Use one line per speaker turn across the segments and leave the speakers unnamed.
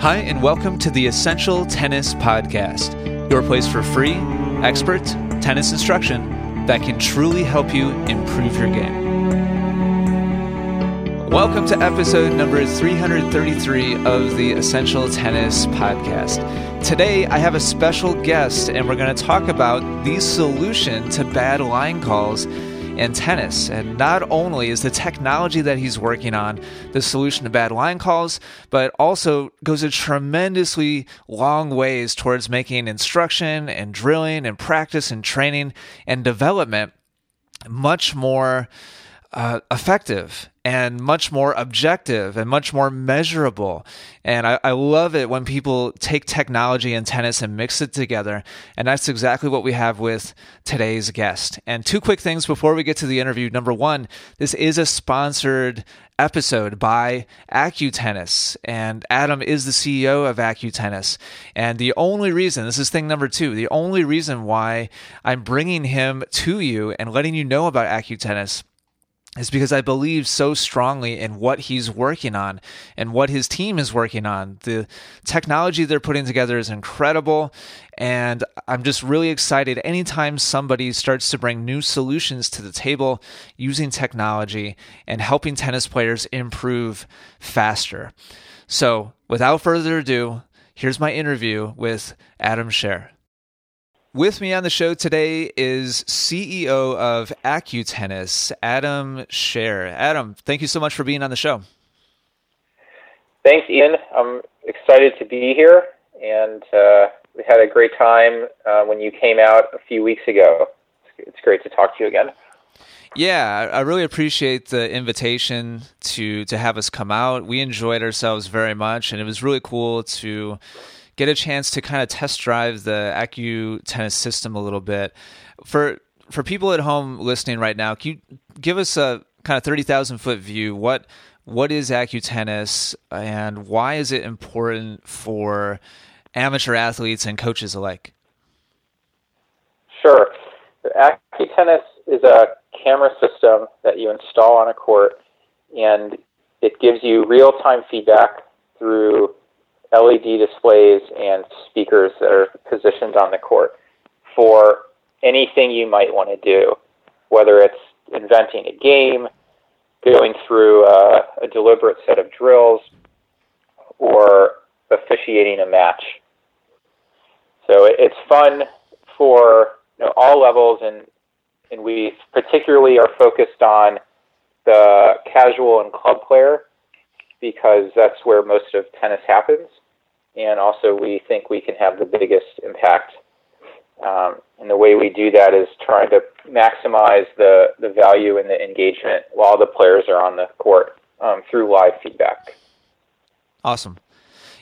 Hi, and welcome to the Essential Tennis Podcast, your place for free, expert tennis instruction that can truly help you improve your game. Welcome to episode number 333 of the Essential Tennis Podcast. Today, I have a special guest, and we're going to talk about the solution to bad line calls and tennis. And not only is the technology that he's working on the solution to bad line calls, but also goes a tremendously long ways towards making instruction and drilling and practice and training and development much more uh, effective and much more objective and much more measurable. And I, I, love it when people take technology and tennis and mix it together. And that's exactly what we have with today's guest. And two quick things before we get to the interview. Number one, this is a sponsored episode by AccuTennis. And Adam is the CEO of AccuTennis. And the only reason, this is thing number two, the only reason why I'm bringing him to you and letting you know about AccuTennis is because I believe so strongly in what he's working on and what his team is working on. The technology they're putting together is incredible. And I'm just really excited anytime somebody starts to bring new solutions to the table using technology and helping tennis players improve faster. So, without further ado, here's my interview with Adam Scher. With me on the show today is CEO of AccuTennis, Adam Scher. Adam, thank you so much for being on the show.
Thanks, Ian. I'm excited to be here, and uh, we had a great time uh, when you came out a few weeks ago. It's great to talk to you again.
Yeah, I really appreciate the invitation to to have us come out. We enjoyed ourselves very much, and it was really cool to get a chance to kind of test drive the Accu Tennis system a little bit. For for people at home listening right now, can you give us a kind of thirty thousand foot view? What what is AccuTennis, and why is it important for amateur athletes and coaches alike?
Sure. Accu Tennis is a camera system that you install on a court, and it gives you real time feedback through LED displays and speakers that are positioned on the court for anything you might want to do, whether it's inventing a game, going through a, a deliberate set of drills, or officiating a match. So it's fun for you know, all levels, and and we particularly are focused on the casual and club player because that's where most of tennis happens and also we think we can have the biggest impact. Um, and the way we do that is trying to maximize the, the value and the engagement while the players are on the court um, through live feedback.
Awesome.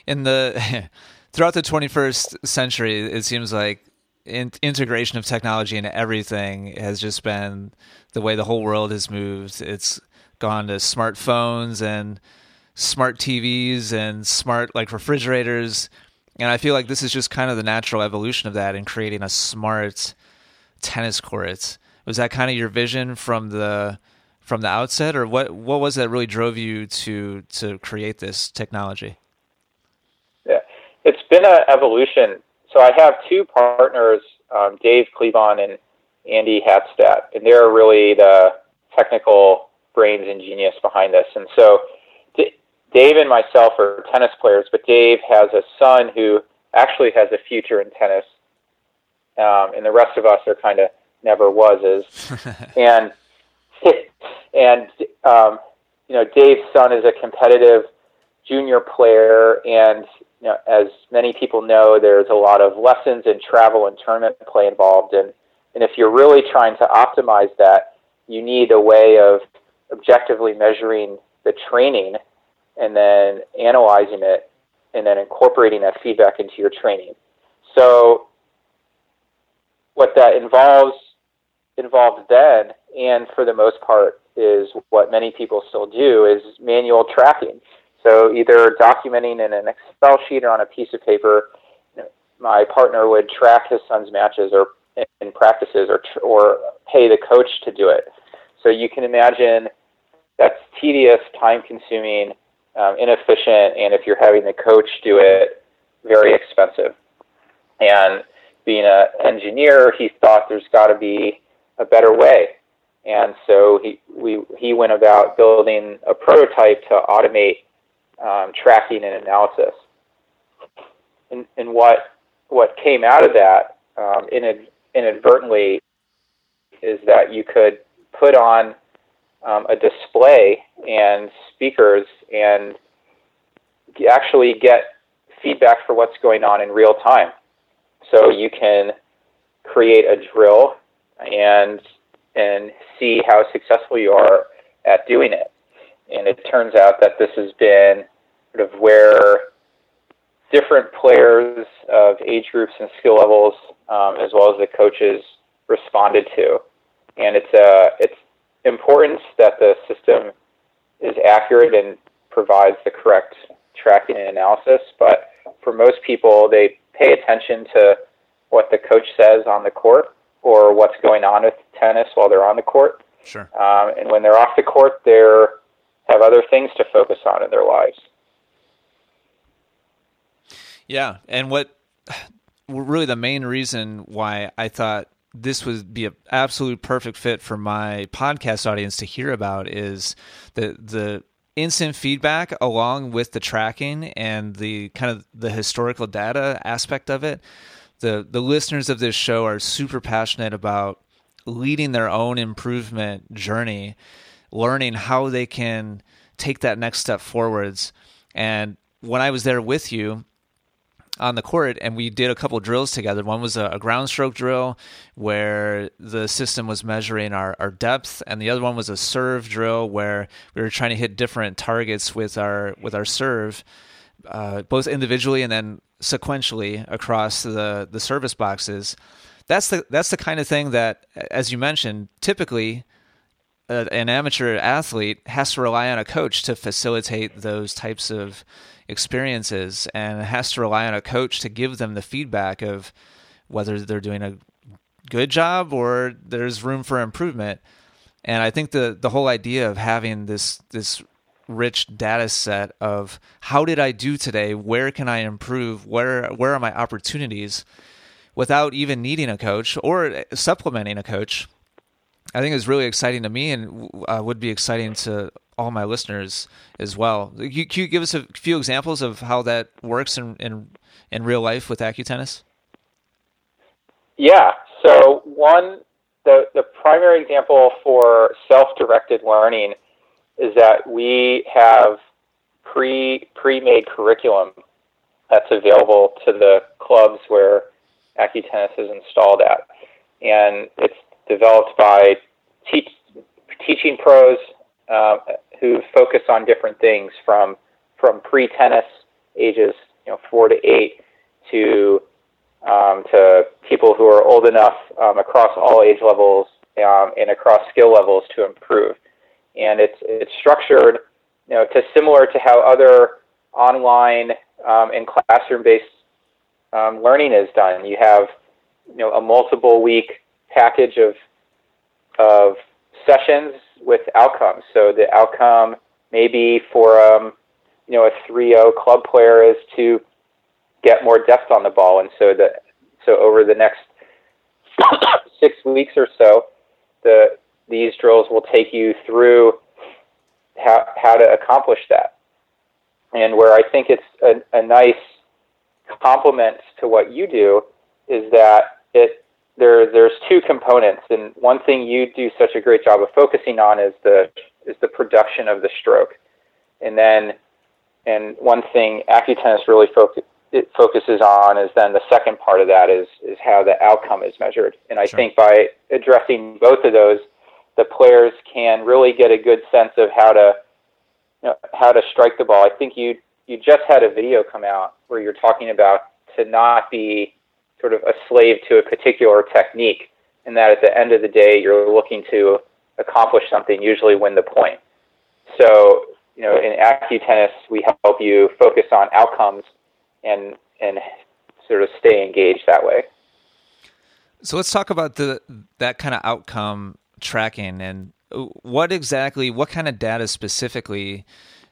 In the throughout the 21st century, it seems like in, integration of technology into everything has just been the way the whole world has moved. It's gone to smartphones and smart TVs and smart like refrigerators. And I feel like this is just kind of the natural evolution of that in creating a smart tennis court. Was that kind of your vision from the from the outset, or what? What was that really drove you to to create this technology?
Yeah, it's been an evolution. So I have two partners, um, Dave Clevon and Andy Hatstat, and they're really the technical brains and genius behind this. And so Dave and myself are tennis players, but Dave has a son who actually has a future in tennis, um, and the rest of us are kind of never was and and um, you know, Dave's son is a competitive junior player, and you know, as many people know, there's a lot of lessons and travel and tournament play involved, and and if you're really trying to optimize that, you need a way of objectively measuring the training and then analyzing it and then incorporating that feedback into your training. So what that involves involved then and for the most part is what many people still do is manual tracking. So either documenting in an Excel sheet or on a piece of paper, my partner would track his son's matches or in practices or or pay the coach to do it. So you can imagine that's tedious, time consuming, um, inefficient, and if you're having the coach do it, very expensive. And being an engineer, he thought there's got to be a better way. And so he we he went about building a prototype to automate um, tracking and analysis. And, and what what came out of that um, inadvertently is that you could put on um, a display and speakers and actually get feedback for what's going on in real time. So you can create a drill and and see how successful you are at doing it. And it turns out that this has been sort of where different players of age groups and skill levels, um, as well as the coaches, responded to. And it's uh, it's important that the system is accurate and provides the correct tracking and analysis. But for most people, they pay attention to what the coach says on the court or what's going on with tennis while they're on the court.
Sure.
Um, and when they're off the court, they have other things to focus on in their lives.
Yeah, and what really the main reason why I thought this would be an absolute perfect fit for my podcast audience to hear about is the the instant feedback along with the tracking and the kind of the historical data aspect of it the the listeners of this show are super passionate about leading their own improvement journey, learning how they can take that next step forwards. And when I was there with you on the court and we did a couple drills together. One was a, a, ground stroke drill where the system was measuring our, our depth, and the other one was a serve drill where we were trying to hit different targets with our with our serve, uh, both individually and then sequentially across the the service boxes. That's the that's the kind of thing that, as you mentioned, typically uh, an amateur athlete has to rely on a coach to facilitate those types of experiences, and has to rely on a coach to give them the feedback of whether they're doing a good job or there's room for improvement. And I think the the whole idea of having this this rich data set of how did I do today? Where can I improve? Where where are my opportunities? Without even needing a coach or supplementing a coach, I think is really exciting to me and uh, would be exciting to all my listeners as well. Can you, can you give us a few examples of how that works in in, in real life with AccuTennis?
Yeah. So one, the the primary example for self-directed learning is that we have pre pre-made curriculum that's available to the clubs where AccuTennis is installed at, and it's developed by teach, teaching pros uh, who focus on different things from from pre-tennis ages, you know, four to eight, to um, to people who are old enough um, across all age levels um, and across skill levels to improve and it's it's structured, you know, to similar to how other online um, and classroom-based um, learning is done. You have, you know, a multiple week package of of sessions with outcomes. So the outcome maybe for um, you know a 3-0 club player is to get more depth on the ball, and so the so over the next six weeks or so, the these drills will take you through how, how to accomplish that. And where I think it's a, a nice complement to what you do is that it there there's two components, and one thing you do such a great job of focusing on is the is the production of the stroke, and then and one thing AccuTennis really focus, it focuses on is then the second part of that is is how the outcome is measured, and I sure. think by addressing both of those, the players can really get a good sense of how to you know, how to strike the ball. I think you you just had a video come out where you're talking about to not be sort of a slave to a particular technique, and that at the end of the day you're looking to accomplish something, usually win the point. So you know, in AccuTennis, we help you focus on outcomes and and sort of stay engaged that way.
So let's talk about the that kind of outcome tracking and what exactly what kind of data specifically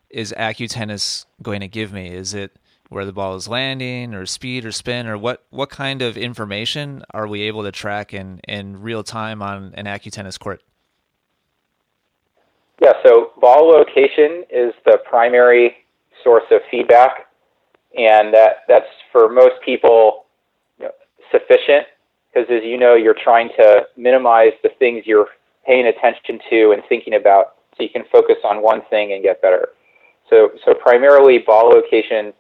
is AccuTennis going to give me? Is it where the ball is landing or speed or spin or what what kind of information are we able to track in in real time on an AccuTennis court?
Yeah, so ball location is the primary source of feedback, and that that's for most people you know, sufficient because, as you know, you're trying to minimize the things you're paying attention to and thinking about, so you can focus on one thing and get better. So, so primarily ball location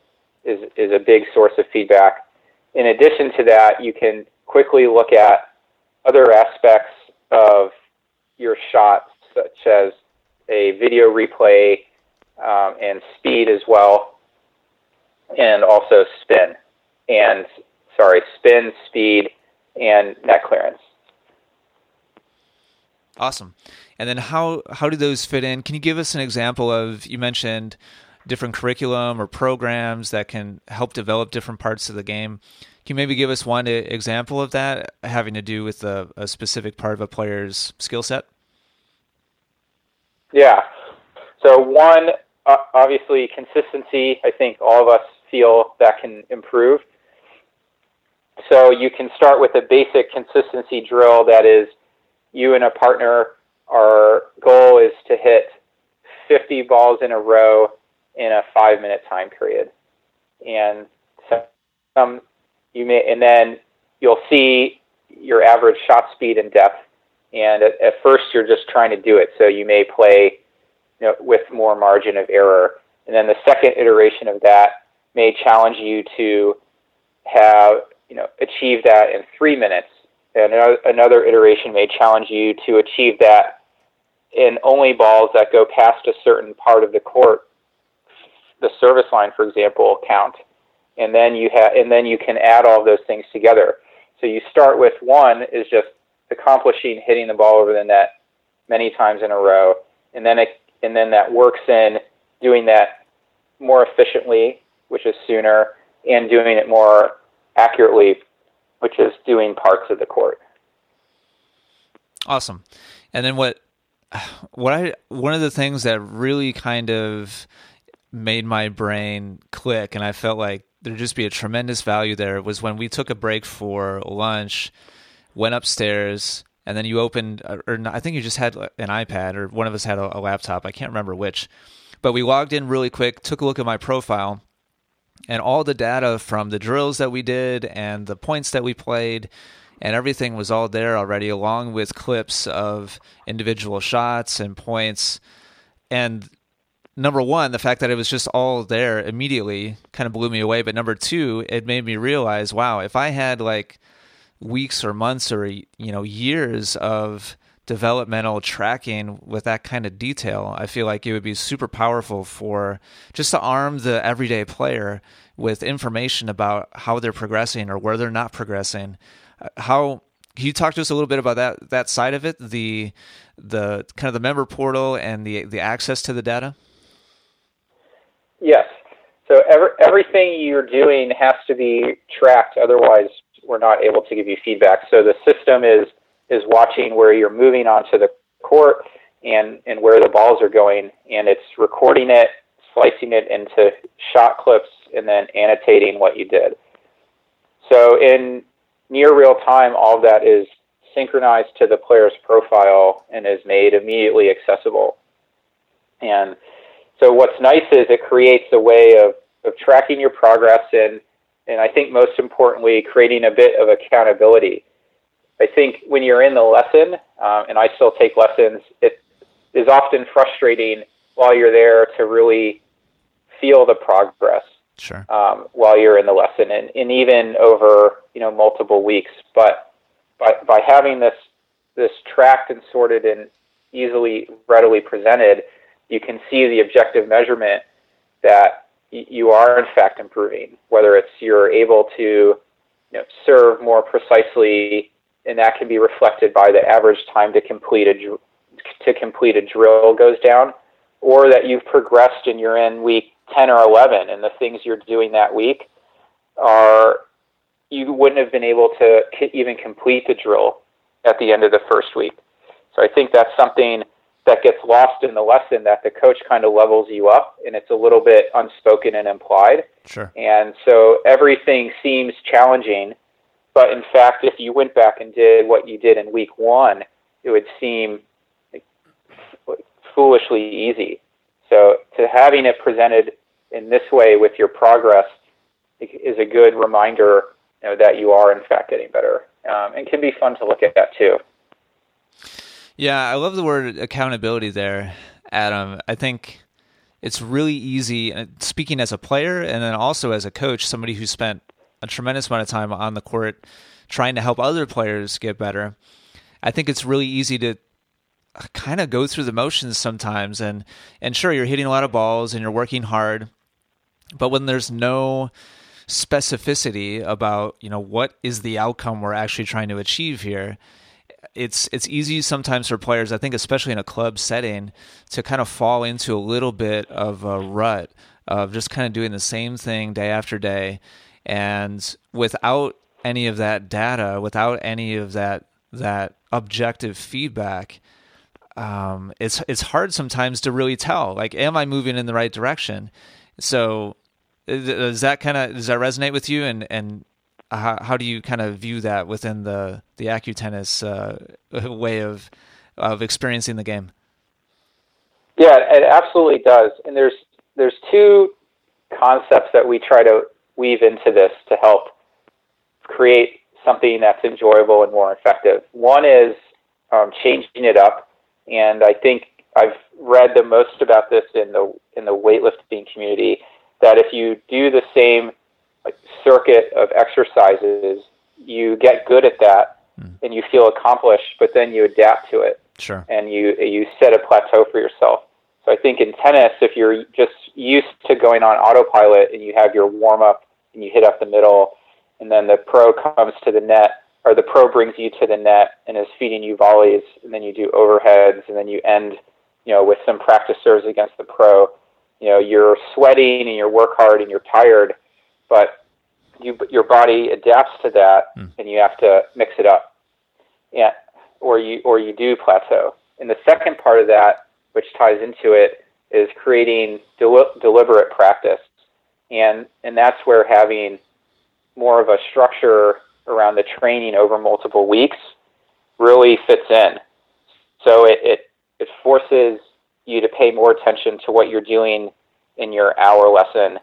is, is a big source of feedback. In addition to that, you can quickly look at other aspects of your shot, such as a video replay um, and speed as well, and also spin and sorry, spin, speed, and net clearance.
Awesome. And then how how do those fit in? Can you give us an example of you mentioned different curriculum or programs that can help develop different parts of the game. Can you maybe give us one example of that having to do with a, a specific part of a player's skill set?
Yeah. So one, uh, obviously, consistency. I think all of us feel that can improve. So you can start with a basic consistency drill that is you and a partner. Our goal is to hit 50 balls in a row in a five minute time period. And some you may, and then you'll see your average shot speed and depth. And at, at first, you're just trying to do it, so you may play you know, with more margin of error. And then the second iteration of that may challenge you to have you know achieve that in three minutes. And another iteration may challenge you to achieve that in only balls that go past a certain part of the court the service line, for example, count, and then you have, and then you can add all those things together. So you start with one is just accomplishing hitting the ball over the net many times in a row, and then it, and then that works in doing that more efficiently, which is sooner, and doing it more accurately, which is doing parts of the court.
Awesome. And then what what I one of the things that really kind of made my brain click and I felt like there'd just be a tremendous value there was when we took a break for lunch, went upstairs, and then you opened, or I think you just had an iPad, or one of us had a, a laptop. I can't remember which. But we logged in really quick, took a look at my profile, and all the data from the drills that we did and the points that we played and everything was all there already along with clips of individual shots and points and number one, the fact that it was just all there immediately kind of blew me away. But number two, it made me realize, wow, if I had like weeks or months or you know years of developmental tracking with that kind of detail, I feel like it would be super powerful for just to arm the everyday player with information about how they're progressing or where they're not progressing. Uh, how can you talk to us a little bit about that that side of it, the the kind of the member portal and the the access to the data?
Yes. So every, everything you're doing has to be tracked. Otherwise, we're not able to give you feedback. So the system is is watching where you're moving onto the court and and where the balls are going, and it's recording it, slicing it into shot clips, and then annotating what you did. So in near real time, all of that is synchronized to the player's profile and is made immediately accessible. And so what's nice is it creates a way of, of tracking your progress and, and I think most importantly, creating a bit of accountability. I think when you're in the lesson, um, and I still take lessons, it is often frustrating while you're there to really feel the progress
sure.
um, while you're in the lesson, and, and even over you know multiple weeks. But by by having this this tracked and sorted and easily readily presented, you can see the objective measurement that you are in fact improving, whether it's you're able to you know, serve more precisely, and that can be reflected by the average time to complete a to complete a drill goes down, or that you've progressed and you're in week 10 or 11, and the things you're doing that week are you wouldn't have been able to even complete the drill at the end of the first week. So I think that's something that gets lost in the lesson that the coach kind of levels you up and it's a little bit unspoken and implied.
Sure.
And so everything seems challenging, but in fact, if you went back and did what you did in week one, it would seem foolishly easy. So to having it presented in this way with your progress is a good reminder you know, that you are in fact getting better, um, and can be fun to look at that too.
Yeah, I love the word accountability there, Adam. I think it's really easy, uh, speaking as a player and then also as a coach, somebody who spent a tremendous amount of time on the court trying to help other players get better. I think it's really easy to uh, kind of go through the motions sometimes and and sure you're hitting a lot of balls and you're working hard but when there's no specificity about you know what is the outcome we're actually trying to achieve here it's it's easy sometimes for players i think especially in a club setting to kind of fall into a little bit of a rut of just kind of doing the same thing day after day and without any of that data without any of that that objective feedback um, it's it's hard sometimes to really tell like am i moving in the right direction so does that kind of does that resonate with you? And and how how do you kind of view that within the the AccuTennis uh, way of of experiencing the game?
Yeah, it absolutely does. And there's there's two concepts that we try to weave into this to help create something that's enjoyable and more effective. One is um, changing it up, and I think I've read the most about this in the in the weightlifting community that if you do the same circuit of exercises, you get good at that mm. and you feel accomplished, but then you adapt to it.
Sure.
And you you set a plateau for yourself. So I think in tennis, if you're just used to going on autopilot and you have your warm up and you hit up the middle, and then the pro comes to the net, or the pro brings you to the net and is feeding you volleys, and then you do overheads, and then you end, you know, with some practice serves against the pro you know you're sweating and you work hard and you're tired, but you your body adapts to that mm. and you have to mix it up, yeah, or you or you do plateau. And the second part of that, which ties into it, is creating del- deliberate practice, and and that's where having more of a structure around the training over multiple weeks really fits in. So it, it, it forces you to pay more attention to what you're doing in your hour lesson.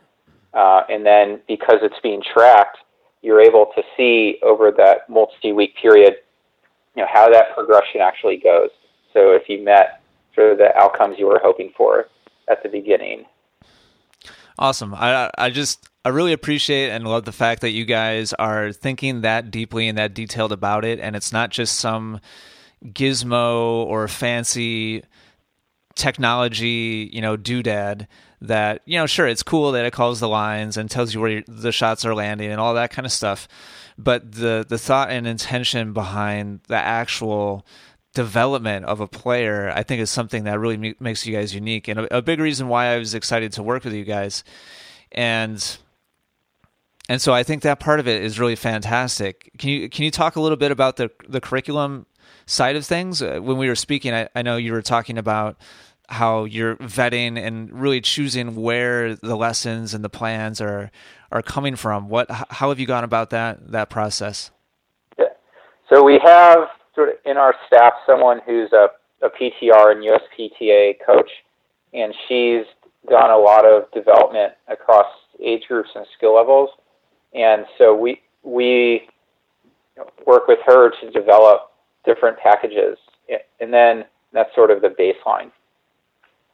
Uh, and then because it's being tracked, you're able to see over that multi-week period, you know, how that progression actually goes. So if you met sort of the outcomes you were hoping for at the beginning.
Awesome. I I just I really appreciate and love the fact that you guys are thinking that deeply and that detailed about it, and it's not just some gizmo or fancy technology, you know, doodad that, you know, sure, it's cool that it calls the lines and tells you where the shots are landing and all that kind of stuff. But the, the thought and intention behind the actual development of a player, I think, is something that really makes you guys unique. And a, a big reason why I was excited to work with you guys. And and so I think that part of it is really fantastic. Can you can you talk a little bit about the the curriculum side of things? Uh, when we were speaking, I, I know you were talking about how you're vetting and really choosing where the lessons and the plans are are coming from. What how have you gone about that that process?
Yeah. So we have sort of in our staff someone who's a, a PTR and USPTA coach, and she's done a lot of development across age groups and skill levels, and so we we work with her to develop different packages, and then that's sort of the baseline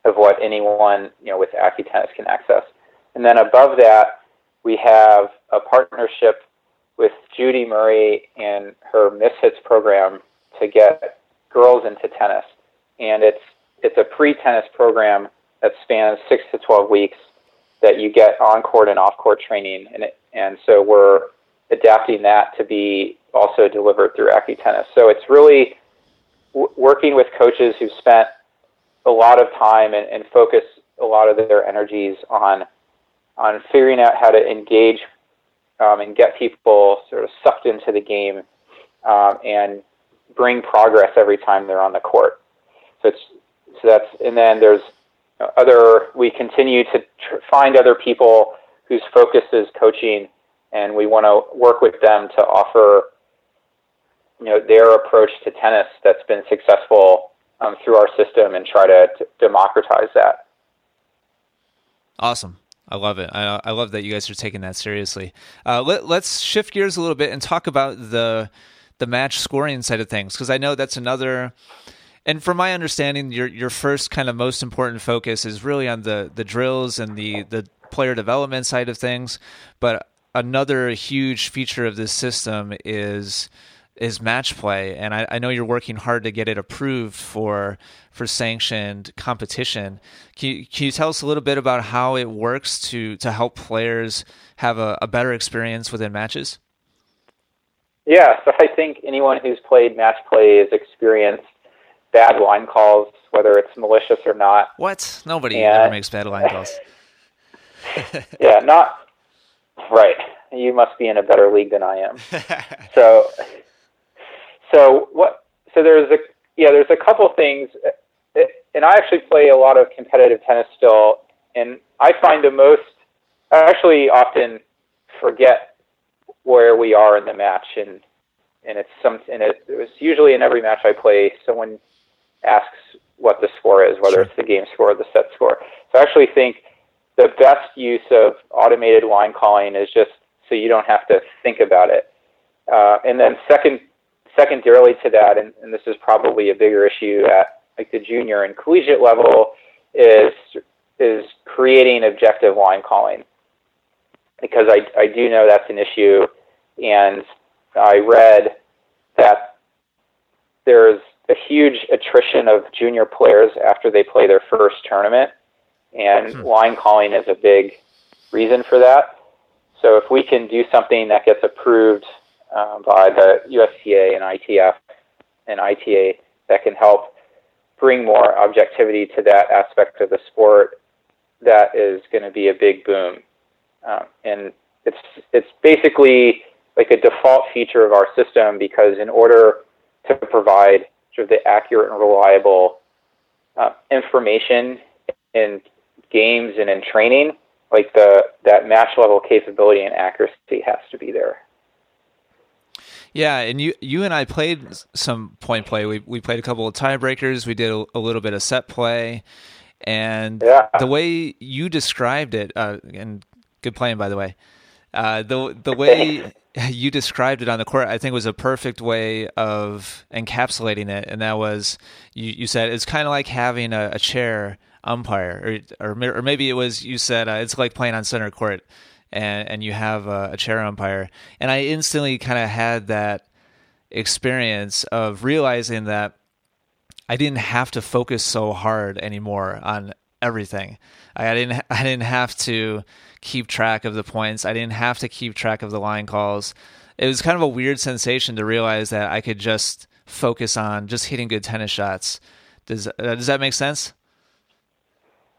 of what anyone you know with AccuTennis can access. And then above that, we have a partnership with Judy Murray and her Miss-Hits program to get girls into tennis. And it's it's a pre-tennis program that spans six to twelve weeks that you get on-court and off-court training, and it, and so we're adapting that to be also delivered through AccuTennis. So it's really w- working with coaches who've spent a lot of time and, and focus a lot of their energies on on figuring out how to engage um, and get people sort of sucked into the game um, and bring progress every time they're on the court. So it's so that's and then there's other. We continue to tr- find other people whose focus is coaching, and we want to work with them to offer you know their approach to tennis that's been successful um, through our system and try to, to democratize that.
Awesome. I love it. I, I love that you guys are taking that seriously. Uh, let, let's shift gears a little bit and talk about the the match scoring side of things because I know that's another. And from my understanding, your your first kind of most important focus is really on the the drills and the the player development side of things. But another huge feature of this system is is match play, and I, I, know you're working hard to get it approved for for sanctioned competition. Can you, can you tell us a little bit about how it works to to help players have a, a better experience within matches?
Yeah, so I think anyone who's played match play has experienced bad line calls, whether it's malicious or not.
What? Nobody and, ever makes bad line calls.
yeah, not right. You must be in a better league than I am. so so what? So there's a yeah, there's a couple things, and I actually play a lot of competitive tennis still, and I find the most. I actually often forget where we are in the match, and and it's some and it, it was usually in every match I play. Someone asks what the score is, whether it's the game score or the set score. So I actually think the best use of automated line calling is just so you don't have to think about it. Uh, and then second secondarily to that, and, and this is probably a bigger issue at like the junior and collegiate level, is is creating objective line calling because I, I do know that's an issue and I read that there's a huge attrition of junior players after they play their first tournament and hmm. line calling is a big reason for that. So if we can do something that gets approved uh, by the USTA and ITF and ITA that can help bring more objectivity to that aspect of the sport, that is going to be a big boom. Um, and it's it's basically like a default feature of our system because in order to provide sort of the accurate and reliable uh, information in games and in training, like the that match level capability and accuracy has to be there.
Yeah, and you you and I played some point play. We we played a couple of tiebreakers. We did a, a little bit of set play, and yeah. the way you described it, uh, and good playing by the way. Uh, the the way you described it on the court, I think was a perfect way of encapsulating it, and that was you, you said it's kind of like having a, a, chair umpire, or, or or maybe it was you said uh, it's like playing on center court and and you have a, a chair umpire. And I instantly kind of had that experience of realizing that I didn't have to focus so hard anymore on everything. I didn't I didn't have to keep track of the points. I didn't have to keep track of the line calls. It was kind of a weird sensation to realize that I could just focus on just hitting good tennis shots. Does uh, does that make sense?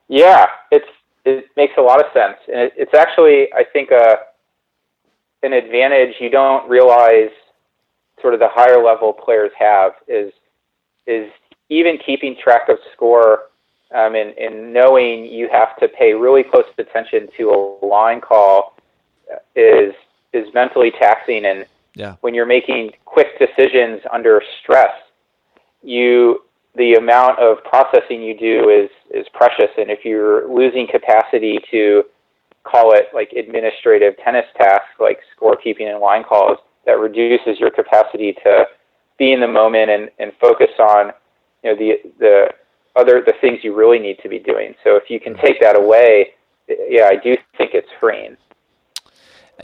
Yeah, it's it makes a lot of sense, and it, it's actually I think a an advantage you don't realize sort of the higher level players have is is even keeping track of score um, and, and knowing you have to pay really close attention to a line call is is mentally taxing and
yeah.
when you're making quick decisions under stress you the amount of processing you do is is precious, and if you're losing capacity to call it like administrative tennis tasks like scorekeeping and line calls, that reduces your capacity to be in the moment and, and focus on you know the the other the things you really need to be doing. So if you can take that away, yeah, I do think it's freeing.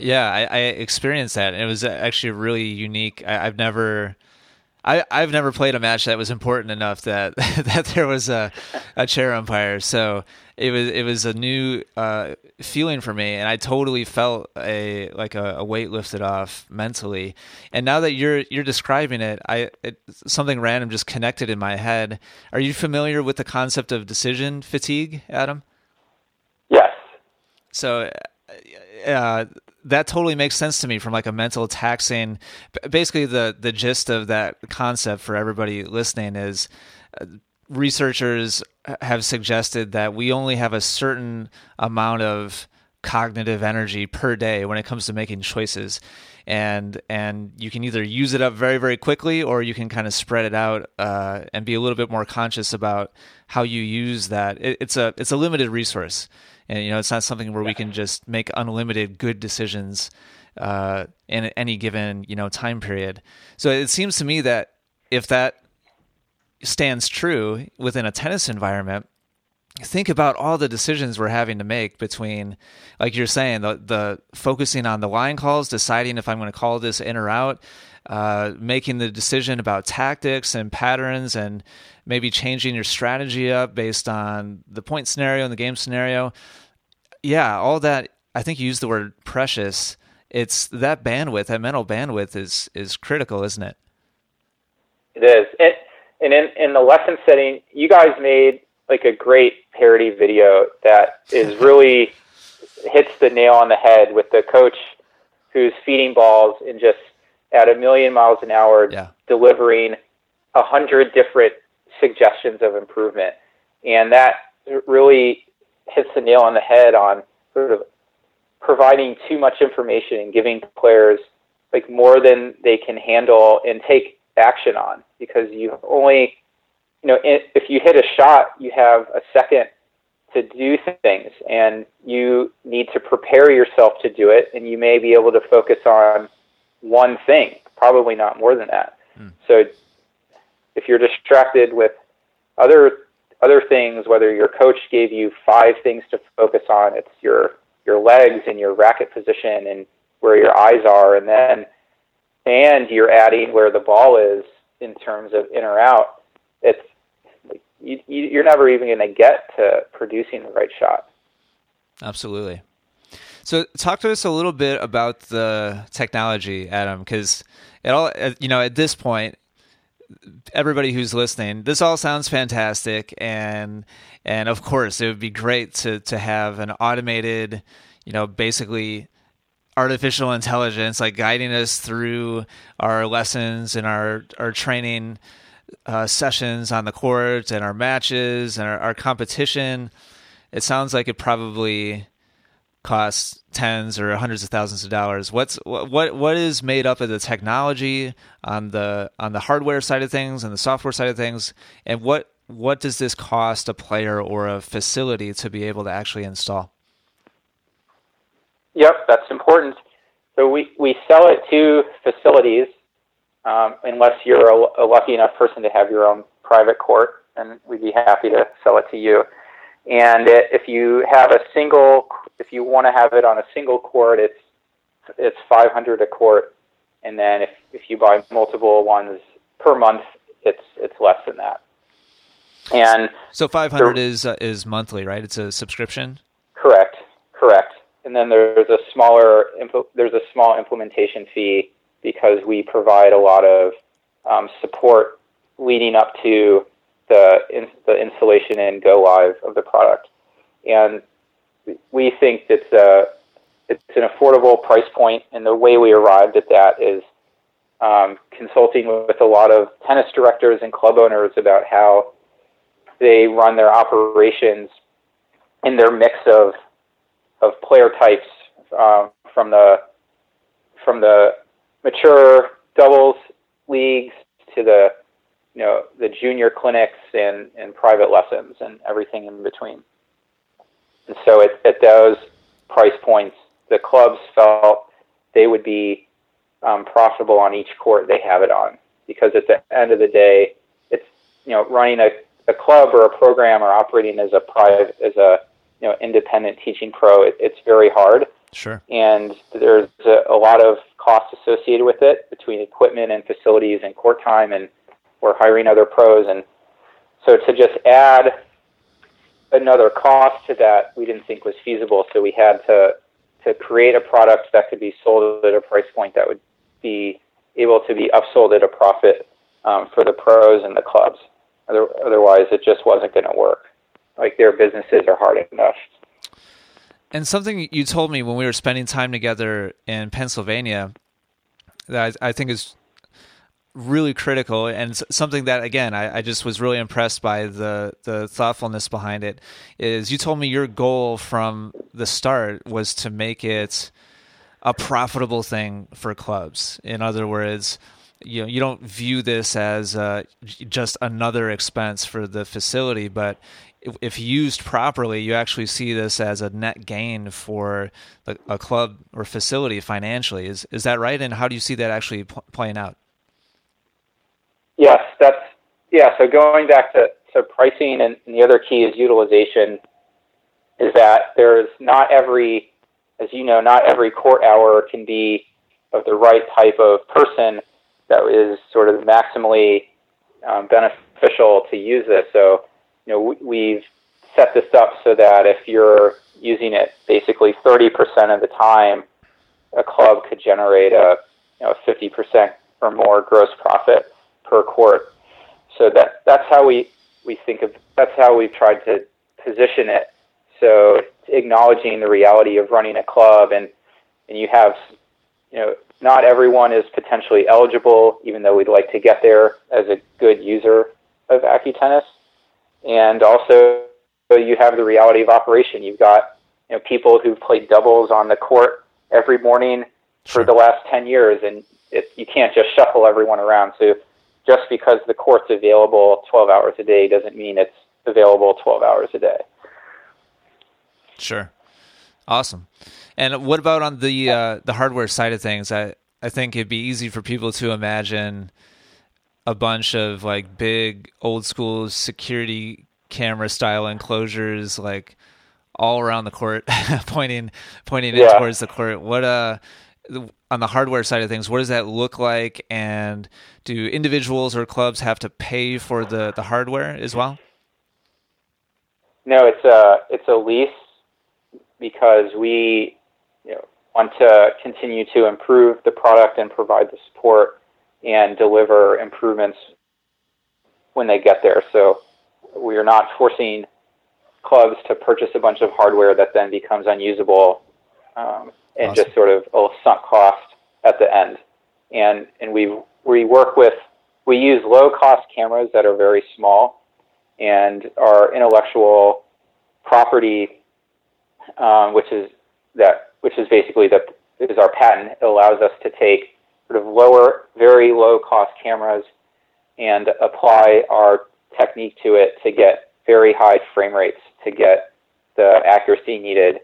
Yeah, I, I experienced that, it was actually really unique. I, I've never I, I've never played a match that was important enough that that there was a, a chair umpire. So it was it was a new uh, feeling for me, and I totally felt a like a, a, weight lifted off mentally. And now that you're you're describing it, I it, something random just connected in my head. Are you familiar with the concept of decision fatigue, Adam?
Yes.
So. Uh, that totally makes sense to me from like a mental taxing. Basically, the the gist of that concept for everybody listening is. Uh, researchers have suggested that we only have a certain amount of cognitive energy per day when it comes to making choices and and you can either use it up very very quickly or you can kind of spread it out uh, and be a little bit more conscious about how you use that it, it's a it's a limited resource and you know it's not something where we can just make unlimited good decisions uh, in any given you know time period. So it seems to me that if that stands true within a tennis environment think about all the decisions we're having to make between like you're saying the the focusing on the line calls deciding if i'm going to call this in or out uh, making the decision about tactics and patterns and maybe changing your strategy up based on the point scenario and the game scenario. Yeah all that i think you used the word precious. It's that bandwidth that mental bandwidth is is critical isn't it?
It is. It, and in, in the lesson setting you guys made like a great parody video that is really hits the nail on the head with the coach who's feeding balls and just at a million miles an hour
yeah.
delivering a hundred different suggestions of improvement. And that really hits the nail on the head on sort of providing too much information and giving players like more than they can handle and take action on. Because you only you know, if you hit a shot, you have a second to do things, and you need to prepare yourself to do it, and you may be able to focus on one thing, probably not more than that. Mm. So, if you're distracted with other other things, whether your coach gave you five things to focus on, it's your your legs and your racket position and where your eyes are, and then and you're adding where the ball is in terms of in or out it's you, you're never even going to get to producing the right shot.
Absolutely. So, talk to us a little bit about the technology, Adam, because it all you know at this point, everybody who's listening, this all sounds fantastic, and and of course, it would be great to to have an automated, you know, basically artificial intelligence like guiding us through our lessons and our our training uh, sessions on the court and our matches and our, our, competition, it sounds like it probably costs tens or hundreds of thousands of dollars. What's what what is made up of the technology on the on the hardware side of things and the software side of things, and what what does this cost a player or a facility to be able to actually install?
Yep, that's important. So we, we sell it to facilities um, unless you're a, a, lucky enough person to have your own private court, and we'd be happy to sell it to you. And it, if you have a single, if you want to have it on a single court, it's it's 500 a court, and then if if you buy multiple ones per month, it's it's less than that. And
so 500 there, is uh, is monthly, right? It's a subscription.
Correct, correct. And then there's a smaller there's a small implementation fee because we provide a lot of um, support leading up to the in, the installation and go live of the product. And we think a it's an affordable price point, and the way we arrived at that is um, consulting with a lot of tennis directors and club owners about how they run their operations in their mix of of player types um, from the from the mature doubles leagues to the you know the junior clinics and, and private lessons and everything in between. And so at, at those price points, the clubs felt they would be um, profitable on each court they have it on because at the end of the day, it's you know running a, a club or a program or operating as a private as a you know independent teaching pro. It, it's very hard
Sure.
And there's a, a lot of costs associated with it between equipment and facilities and court time, and we're hiring other pros. And so to just add another cost to that, we didn't think was feasible. So we had to to create a product that could be sold at a price point that would be able to be upsold at a profit um, for the pros and the clubs. Other, otherwise, it just wasn't going to work. Like their businesses are hard enough
and something you told me when we were spending time together in Pennsylvania that I, I think is really critical and something that again I, I, just was really impressed by the the thoughtfulness behind it is you told me your goal from the start was to make it a profitable thing for clubs. In other words you know you don't view this as uh, just another expense for the facility but if, used properly you actually see this as a net gain for a, club or facility financially. Is is that right? And how do you see that actually p- playing out
Yes, that's yeah. So going back to, to pricing and, and the other key is utilization. Is that there's not every, as you know, not every court hour can be of the right type of person that is sort of maximally um, beneficial to use this. So, you know, we, we've set this up so that if you're using it basically 30% of the time, a club could generate a you know 50% or more gross profit per court. So that that's how we we think of that's how we've tried to position it. So acknowledging the reality of running a club and and you have you know not everyone is potentially eligible even though we'd like to get there as a good user of AccuTennis. And also you have the reality of operation. You've got you know people who've played doubles on the court every morning for the last 10 years and it, you can't just shuffle everyone around. So just because the court's available 12 hours a day doesn't mean it's available 12 hours a day.
Sure. Awesome. And what about on the uh, the hardware side of things? I I think it'd be easy for people to imagine a bunch of like big old school security camera style enclosures like all around the court pointing pointing yeah. in towards the court. What uh on the hardware side of things, what does that look like? And do individuals or clubs have to pay for the, the hardware as well?
No, it's a it's a lease because we you know, want to continue to improve the product and provide the support and deliver improvements when they get there. So we are not forcing clubs to purchase a bunch of hardware that then becomes unusable um, and awesome. just sort of a sunk cost at the end. And and we we work with we use low cost cameras that are very small, and our intellectual property, um, which is that which is basically that is our patent. It allows us to take sort of lower, very low cost cameras and apply our technique to it to get very high frame rates to get the accuracy needed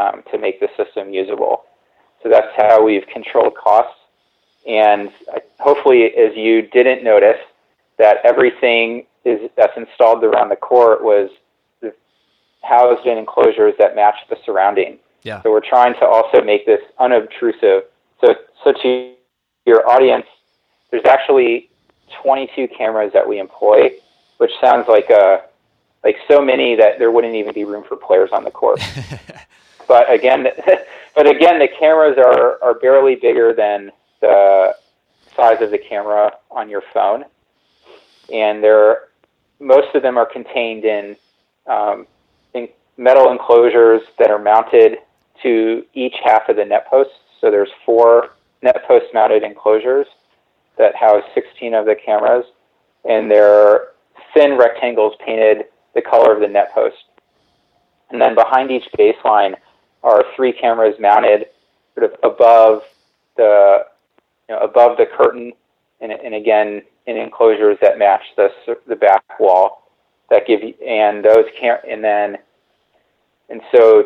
um, to make the system usable. So that's how we've controlled costs. And hopefully, as you didn't notice, that everything is that's installed around the court was housed in enclosures that match the surrounding.
Yeah.
So we're trying to also make this unobtrusive. So, so to your audience, there's actually 22 cameras that we employ, which sounds like a like so many that there wouldn't even be room for players on the court. but again, but again, the cameras are, are barely bigger than the size of the camera on your phone, and they're most of them are contained in, um, in metal enclosures that are mounted to each half of the net posts. So there's four net post mounted enclosures that house 16 of the cameras, and they're thin rectangles painted the color of the net post. And then behind each baseline are three cameras mounted sort of above the you know, above the curtain, and, and again in enclosures that match the the back wall that give you and those can and then and so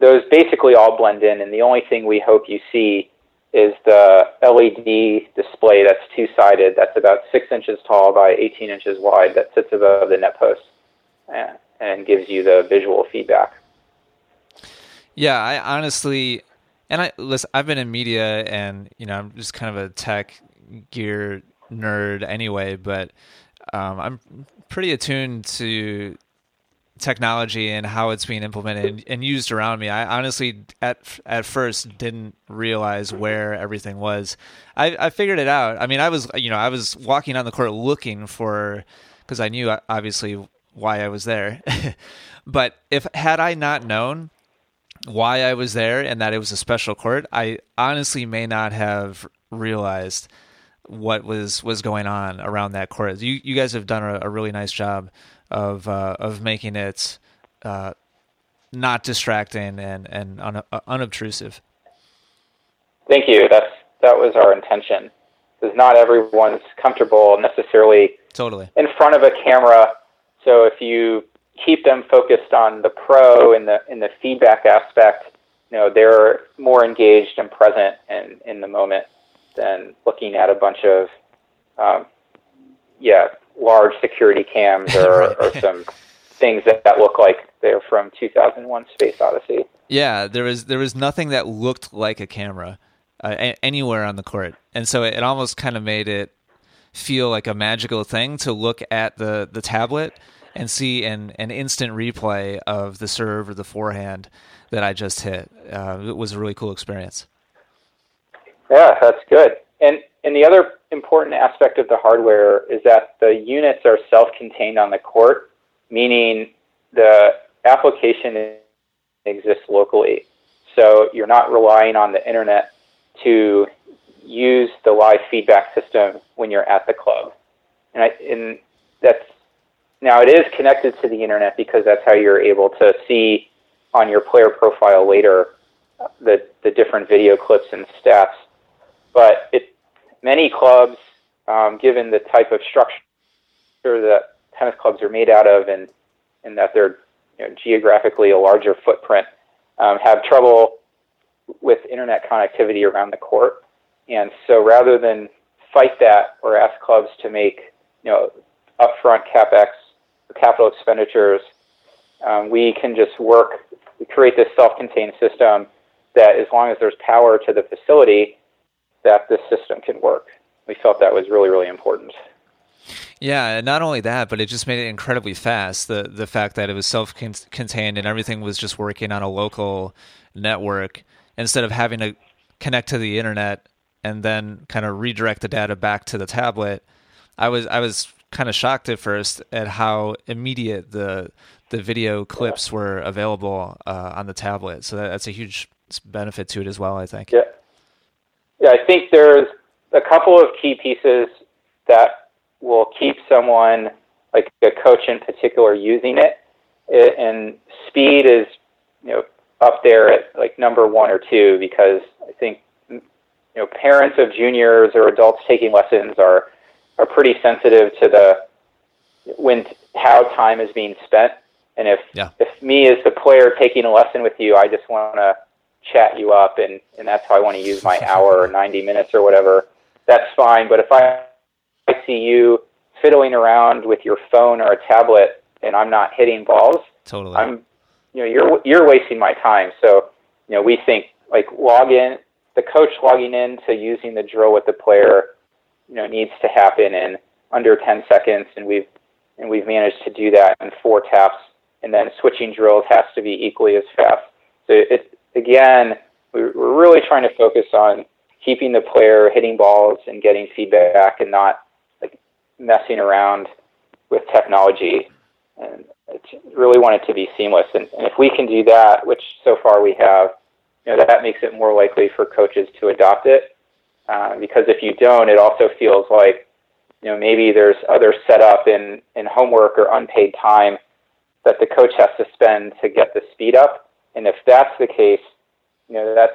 those basically all blend in, and the only thing we hope you see is the LED display that's two sided, that's about six inches tall by 18 inches wide, that sits above the net post and, and gives you the visual feedback.
Yeah, I honestly, and I listen. I've been in media, and you know, I'm just kind of a tech gear nerd anyway. But um, I'm pretty attuned to technology and how it's being implemented and, used around me. I honestly, at at first, didn't realize where everything was. I, I figured it out. I mean, I was you know I was walking on the court looking for because I knew obviously why I was there. but if had I not known, why I was there and that it was a special court, I honestly may not have realized what was was going on around that court. You you guys have done a, a really nice job of uh, of making it uh, not distracting and and un, uh, unobtrusive.
Thank you. That's that was our intention. Because not everyone's comfortable necessarily
totally
in front of a camera. So if you keep them focused on the pro and the in the feedback aspect, you know they're more engaged and present and in the moment than looking at a bunch of um, yeah large security cams or, or some things that, that look like they're from 2001 Space Odyssey.
Yeah, there was there was nothing that looked like a camera uh, a- anywhere on the court, and so it, it almost kind of made it feel like a magical thing to look at the the tablet and see an an instant replay of the serve or the forehand that I just hit. Uh, it was a really cool experience.
Yeah, that's good. And and the other important aspect of the hardware is that the units are self-contained on the court, meaning the application exists locally. So you're not relying on the internet to use the live feedback system when you're at the club. And, I, and that's now it is connected to the internet because that's how you're able to see on your player profile later the, the different video clips and stats. But it, many clubs, um, given the type of structure that tennis clubs are made out of and, and that they're you know, geographically a larger footprint, um, have trouble with internet connectivity around the court. And so rather than fight that or ask clubs to make you know upfront capex capital expenditures, um, we can just work, create this self-contained system that as long as there's power to the facility, that this system can work. We felt that was really, really important.
Yeah, and not only that, but it just made it incredibly fast. The the fact that it was self-contained and everything was just working on a local network instead of having to connect to the internet and then kind of redirect the data back to the tablet. I was I was kind of shocked at first at how immediate the the video clips were available uh, on the tablet. So that, that's a huge benefit to it as well. I think.
Yeah, yeah. I think there's a couple of key pieces that will keep someone like a coach in particular using it, it and speed is you know up there at like number one or two because I think you know parents of juniors or adults taking lessons are are pretty sensitive to the when how time is being spent. And if
yeah.
if me as the player taking a lesson with you, I just want to chat you up, and and that's how I want to use my hour or ninety minutes or whatever. That's fine. But if I I see you fiddling around with your phone or a tablet and I'm not hitting balls,
totally.
I'm you know you're you're wasting my time. So you know we think like log in the coach logging in to using the drill with the player you know needs to happen in under 10 seconds, and we've and we've managed to do that in four taps. And then switching drills has to be equally as fast. So it again, we're really trying to focus on keeping the player hitting balls and getting feedback, and not like messing around with technology. And really want it to be seamless. And, and if we can do that, which so far we have, you know, that makes it more likely for coaches to adopt it. Uh, because if you don't, it also feels like you know maybe there's other setup in in homework or unpaid time that the coach has to spend to get the speed up. And if that's the case, you know that's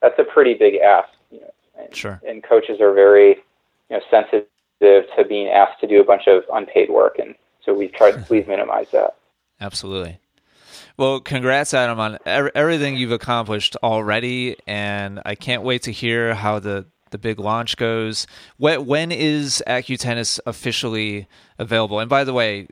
that's a pretty big ask. You know, and,
sure.
And coaches are very you know sensitive to being asked to do a bunch of unpaid work, and so we've tried we've minimized that.
Absolutely. Well, congrats, Adam, on everything you've accomplished already, and I can't wait to hear how the the big launch goes. When, when is AccuTennis officially available? And by the way,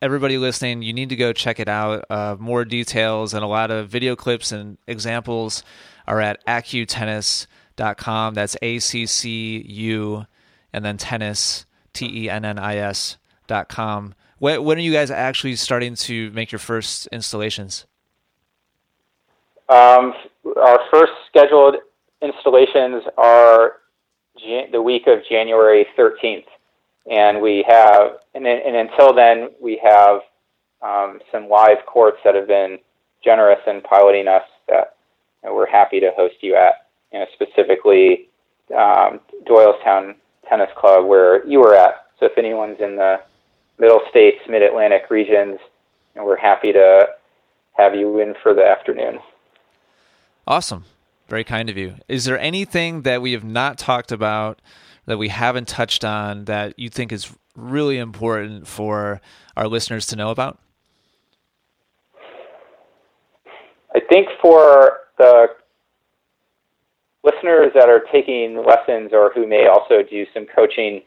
everybody listening, you need to go check it out. Uh, more details and a lot of video clips and examples are at accutennis.com. That's A C C U and then tennis, T E N N I S dot com. When, when are you guys actually starting to make your first installations?
Um, our first scheduled installations are the week of January 13th, and we have, and, and until then, we have um, some live courts that have been generous in piloting us that you know, we're happy to host you at. You know, specifically um, Doylestown Tennis Club where you were at. So if anyone's in the Middle States, Mid Atlantic regions, we're happy to have you in for the afternoon.
Awesome. Very kind of you. Is there anything that we have not talked about that we haven't touched on that you think is really important for our listeners to know about?
I think for the listeners that are taking lessons or who may also do some coaching,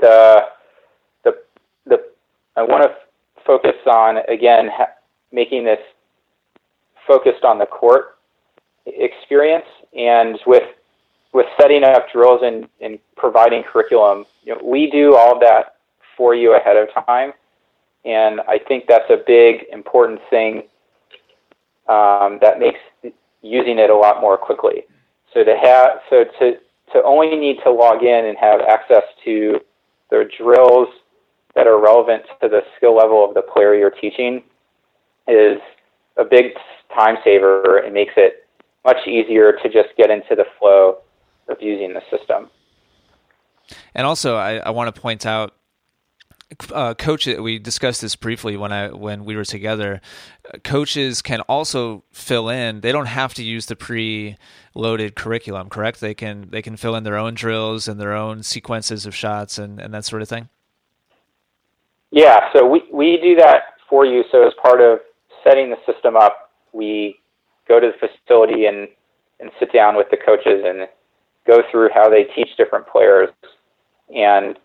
the the the I want to focus on again making this focused on the court experience and with with setting up drills and, and providing curriculum. You know, we do all of that for you ahead of time, and I think that's a big important thing um, that makes using it a lot more quickly. So to have so to to only need to log in and have access to the drills that are relevant to the skill level of the player you're teaching is a big time saver and makes it much easier to just get into the flow of using the system.
And also, I, I want to point out uh, coach we discussed this briefly when I when we were together. Coaches can also fill in. They don't have to use the pre-loaded curriculum, correct? They can they can fill in their own drills and their own sequences of shots and, and that sort of thing.
Yeah, so we we do that for you. So as part of setting the system up, we go to the facility and and sit down with the coaches and go through how they teach different players, and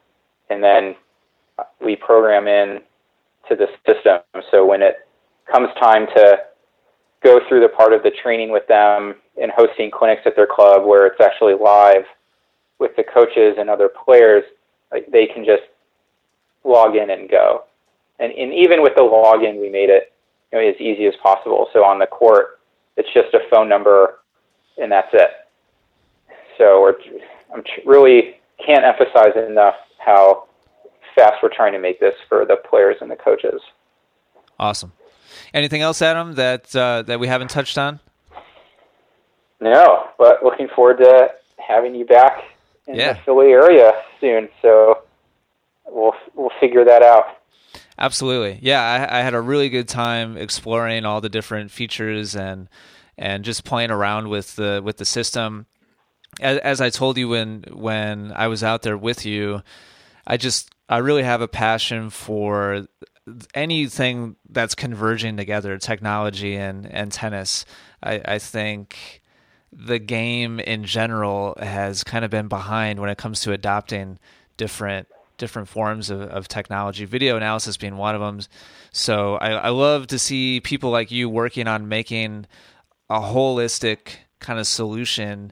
and then we program in to the system. So when it comes time to go through the part of the training with them and hosting clinics at their club where it's actually live with the coaches and other players, like they can just log in and go. And, and even with the login, we made it you know, as easy as possible. So on the court, it's just a phone number and that's it. So we're, I'm really can't emphasize enough how fast we're trying to make this for the players and the coaches.
Awesome. Anything else, Adam, that uh, that we haven't touched on?
No, but looking forward to having you back in
yeah.
the Philly area soon. So we'll we'll figure that out.
Absolutely, yeah. I, I had a really good time exploring all the different features and and just playing around with the with the system. As, as I told you when when I was out there with you, I just I really have a passion for anything that's converging together, technology and and tennis. I, I think the game in general has kind of been behind when it comes to adopting different different forms of, of technology, video analysis being one of them. So I, I love to see people like you working on making a holistic kind of solution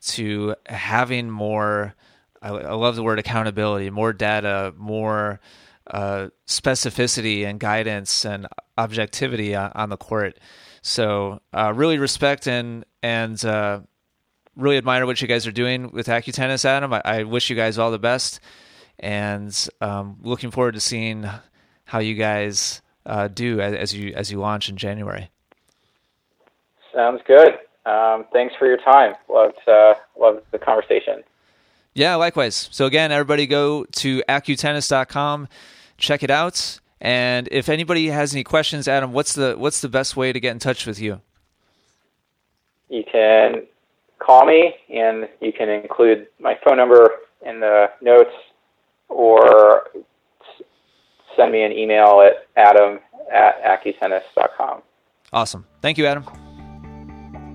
to having more I, I love the word accountability, more data, more uh, specificity and guidance and objectivity on, on the court. So uh, really respect and and uh, really admire what you guys are doing with AccuTennis, Adam. I, I wish you guys all the best, and um, looking forward to seeing how you guys uh, do as, as, you as you launch in January.
Sounds good. Um, thanks for your time. Loved uh, loved the conversation.
Yeah, likewise. So again, everybody go to accutennis.com, check it out. And if anybody has any questions, Adam, what's the what's the best way to get in touch with you?
You can call me, and you can include my phone number in the notes, or send me an email at adam at accutennis.com.
Awesome. Thank you, Adam.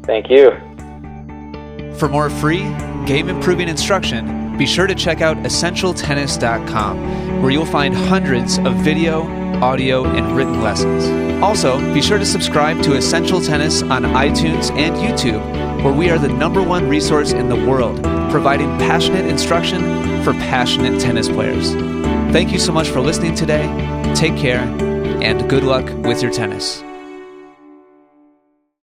Thank you.
For more free game improving instruction, be sure to check out EssentialTennis.com, where you'll find hundreds of video, audio, and written lessons. Also, be sure to subscribe to Essential Tennis on iTunes and YouTube, where we are the number one resource in the world, providing passionate instruction for passionate tennis players. Thank you so much for listening today. Take care, and good luck with your tennis.